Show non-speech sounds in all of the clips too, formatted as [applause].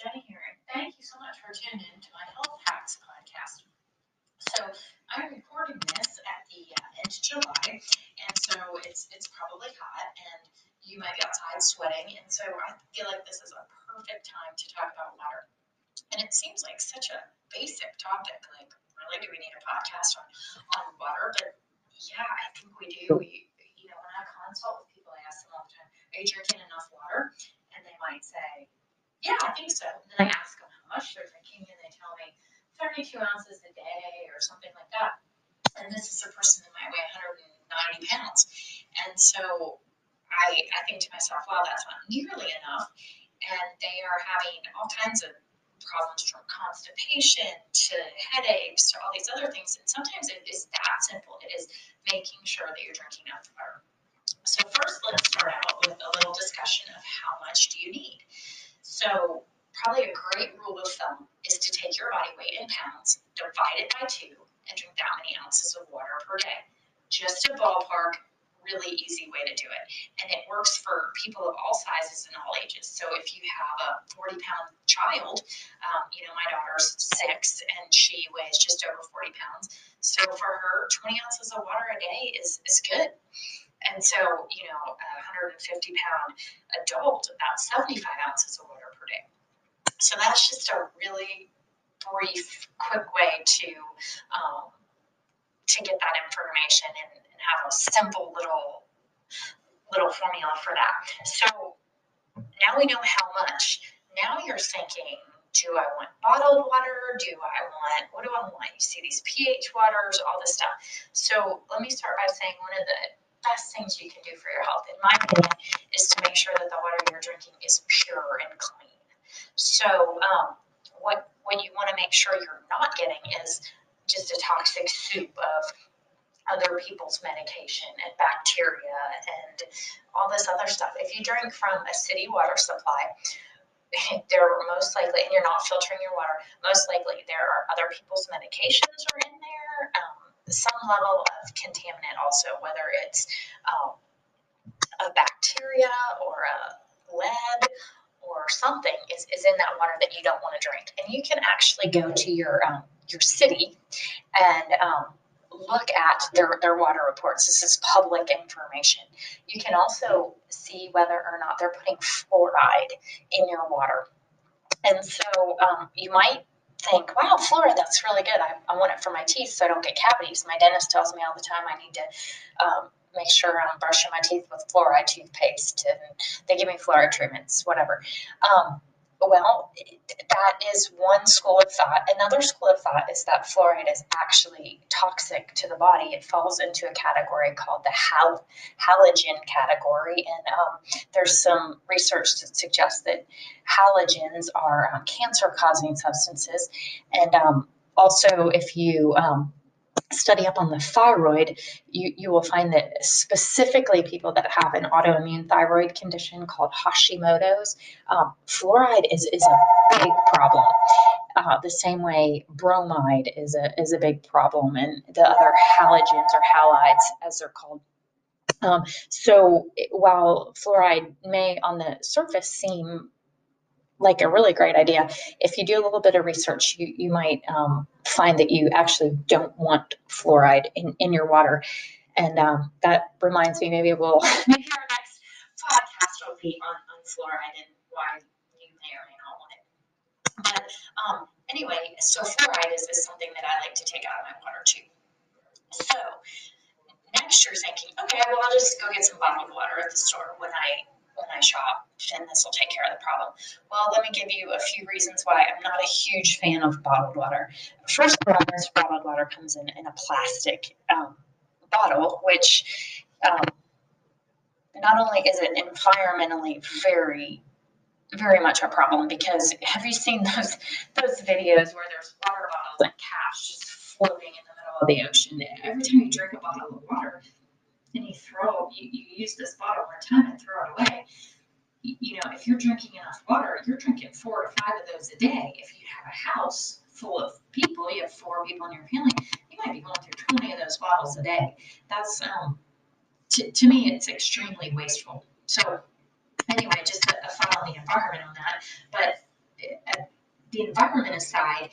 Jenny here, and thank you so much for tuning in to my Health Hacks podcast. So I'm recording this at the uh, end of July, and so it's it's probably hot, and you might be outside sweating, and so I feel like this is a perfect time to talk about water. And it seems like such a basic topic, like really, do we need a podcast on on water? But yeah, I think we do. You, you know, when I consult with people, I ask them all the time, "Are you drinking enough water?" And they might say yeah, I think so. And then I ask them how much they're drinking, and they tell me 32 ounces a day or something like that. And this is a person that might weigh 190 pounds. And so I, I think to myself, wow, that's not nearly enough. And they are having all kinds of problems from constipation to headaches to all these other things. And sometimes it is that simple. It is making sure that you're drinking enough water. So first, let's start out with a little discussion of how much do you need. So probably a great rule of thumb is to take your body weight in pounds, divide it by two, and drink that many ounces of water per day. Just a ballpark, really easy way to do it. And it works for people of all sizes and all ages. So if you have a 40 pound child, um, you know, my daughter's six and she weighs just over 40 pounds. So for her, 20 ounces of water a day is, is good. And so, you know, a 150 pound adult, about 75 ounces of water So that's just a really brief, quick way to um, to get that information and, and have a simple little little formula for that. So now we know how much. Now you're thinking, do I want bottled water? Do I want, what do I want? You see these pH waters, all this stuff. So let me start by saying one of the best things you can do for your health, in my opinion, is to make sure that the water you're drinking is pure and clean. So, um, what what you want to make sure you're not getting is just a toxic soup of other people's medication and bacteria and all this other stuff. If you drink from a city water supply, [laughs] there are most likely, and you're not filtering your water, most likely there are other people's medications are in there. Um, some level of contaminant also, whether it's um, a bacteria or a lead or something is, is in that water that you don't want to drink. And you can actually go to your um, your city and um, look at their, their water reports. This is public information. You can also see whether or not they're putting fluoride in your water. And so um, you might think, wow, fluoride, that's really good. I, I want it for my teeth so I don't get cavities. My dentist tells me all the time I need to um, make sure I'm brushing my teeth with fluoride toothpaste, and they give me fluoride treatments, whatever. Um, well, that is one school of thought. Another school of thought is that fluoride is actually toxic to the body. It falls into a category called the hal- halogen category. And um, there's some research that suggests that halogens are um, cancer causing substances. And um, also, if you um, study up on the thyroid, you, you will find that specifically people that have an autoimmune thyroid condition called Hashimoto's, um, fluoride is, is a big problem. Uh, the same way bromide is a, is a big problem, and the other halogens or halides, as they're called. Um, so while fluoride may on the surface seem like a really great idea. If you do a little bit of research, you, you might um, find that you actually don't want fluoride in, in your water. And um, that reminds me, maybe we'll [laughs] maybe our next podcast will be on, on fluoride and why you may or may not want it. But um, anyway, so fluoride is, is something that I like to take out of my water too. So next you're thinking, okay, well, I'll just go get some bottled water at the store when I when I shop, and this will take care of the problem. Well, let me give you a few reasons why I'm not a huge fan of bottled water. First of all, this bottled water comes in, in a plastic um, bottle, which um, not only is it environmentally very very much a problem because have you seen those those videos where there's water bottles and cash just floating in the middle of the ocean? Every time you drink a bottle of water, and you throw, you, you use this bottle one time and throw it away. You, you know, if you're drinking enough water, you're drinking four to five of those a day. If you have a house full of people, you have four people in your family, you might be going through 20 of those bottles a day. That's, um, to, to me, it's extremely wasteful. So, anyway, just a, a thought on the environment on that. But the environment aside,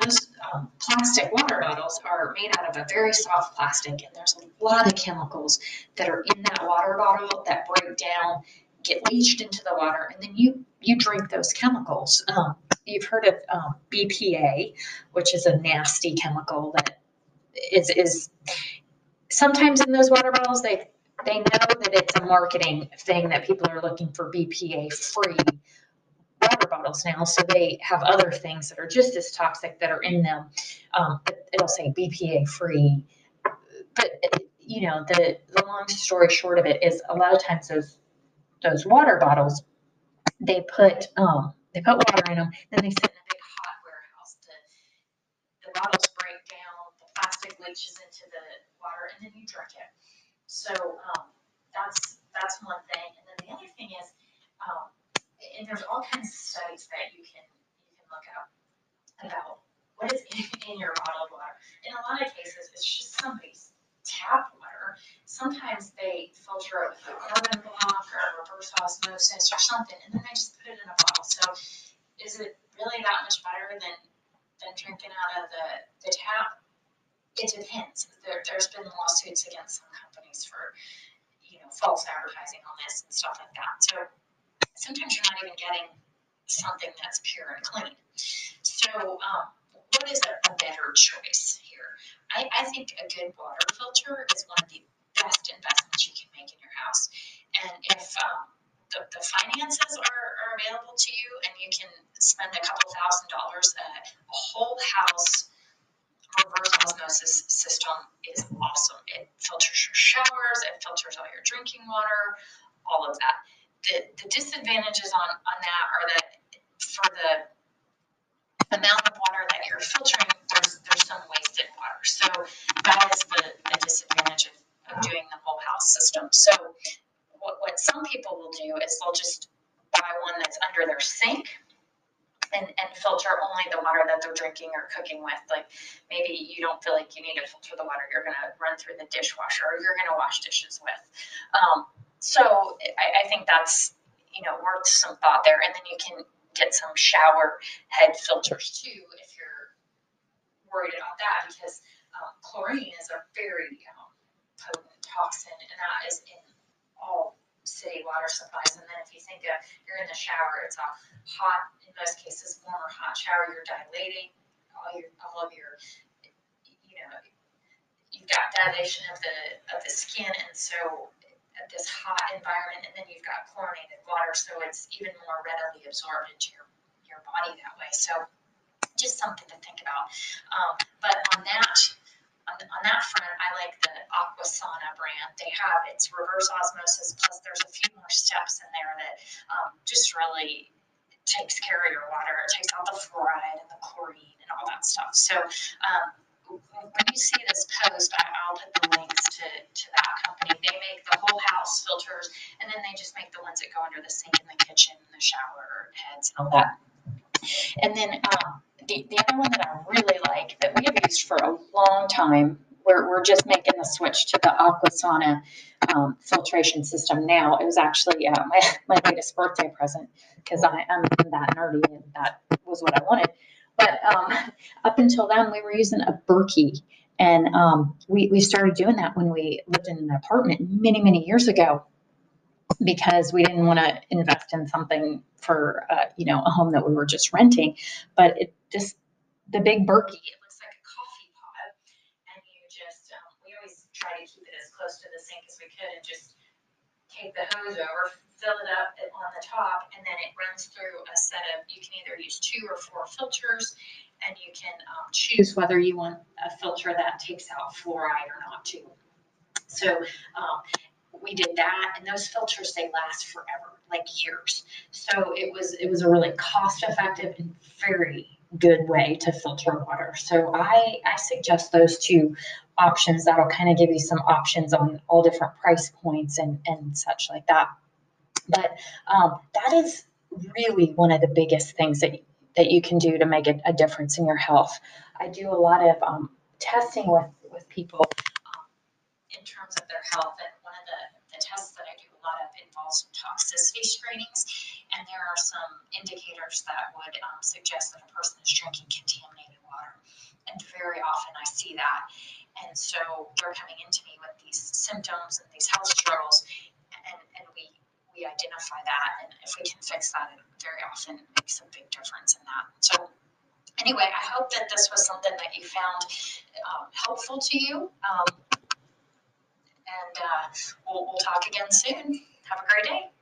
those um, plastic water bottles are made out of a very soft plastic, and there's a lot of chemicals that are in that water bottle that break down, get leached into the water, and then you you drink those chemicals. Um, you've heard of um, BPA, which is a nasty chemical that is is sometimes in those water bottles they they know that it's a marketing thing that people are looking for BPA free bottles now, so they have other things that are just as toxic that are in them. Um, it'll say BPA free. But you know, the the long story short of it is a lot of times those those water bottles, they put um, they put water in them, then they sit in a big hot warehouse. The the bottles break down, the plastic leaches into the water, and then you drink it. So um, that's that's one thing. And then the other thing is, um, and there's all kinds of studies that you can you can look up about what is in, your bottled water. In a lot of cases, it's just somebody's tap water. Sometimes they filter it with a carbon block or reverse osmosis or something, and then they just put it in a bottle. So is it really that much better than than drinking out of the, the tap? It depends. There, there's been lawsuits against some companies for, you know, false advertising on this and stuff like that. So sometimes you're not even getting something that's pure and clean. So, um, what is a, a better choice here? I, I think a good water filter is one of the best investments you can make in your house. And if um, the, the finances are, are available to you and you can spend a couple thousand dollars, a, a whole house reverse osmosis system is awesome. It filters your showers, it filters all your drinking water, all of that. The, the disadvantages on, on that are that for the amount of water that you're filtering, there's there's some wasted water. So that is the, the disadvantage of, of doing the whole house system. So what, what some people will do is they'll just buy one that's under their sink and, and filter only the water that they're drinking or cooking with. Like maybe you don't feel like you need to filter the water you're going to run through the dishwasher or you're going to wash dishes with. Um, so I, I think that's you know worth some thought there, and then you can get some shower head filters too if you're worried about that because um, chlorine is a very um, potent toxin, and that is in all city water supplies. And then if you think of you're in the shower, it's a hot, in most cases, warm or hot shower. You're dilating all your all of your, you know, you've got dilation of the of the skin, and so this hot environment, and then you've got chlorinated water, so it's even more readily absorbed into your your body that way. So just something to think about. Um, but on that on, on that front, I like the Aquasana brand. They have it's reverse osmosis, plus there's a few more steps in there that um, just really takes care of your water. It takes out the fluoride and the chlorine and all that stuff. So um, when you see this post, I, will put the links to, to that company. They make the whole house filters, and then they just make the ones that go under the sink in the kitchen, the shower heads, and all that. And then um, the, the other one that I really like that we have used for a long time, we're, we're just making the switch to the Aquasana um, filtration system now. It was actually uh, my, [laughs] my latest birthday present because I'm that nerdy and that was what I wanted. But um, up until then, we were using a Berkey. And um, we, we started doing that when we lived in an apartment many, many years ago because we didn't want to invest in something for uh, you know a home that we were just renting but it just the big Berkey it looks like a coffee pot and you just um, we always try to keep it as close to the sink as we could and just take the hose over fill it up on the top and then it runs through a set of you can either use two or four filters and you can um, choose whether you want a filter that takes out fluoride or not too. So um, we did that and those filters they last forever like years. So it was it was a really cost effective and very good way to filter water. So i i suggest those two options. That'll kind of give you some options on all different price points and and such like that. But um, that is really one of the biggest things that that you can do to make a, a difference in your health. I do a lot of um, testing with with people um, in terms of their health and called some toxicity screenings, and there are some indicators that would um, suggest that a person is drinking contaminated water. And very often I see that. And so they're coming into me with these symptoms and these health struggles, and, and we, we identify that. And if we can fix that, it very often makes a big difference in that. So, anyway, I hope that this was something that you found um, helpful to you. Um, and uh, we'll, we'll talk again soon. Have a great day.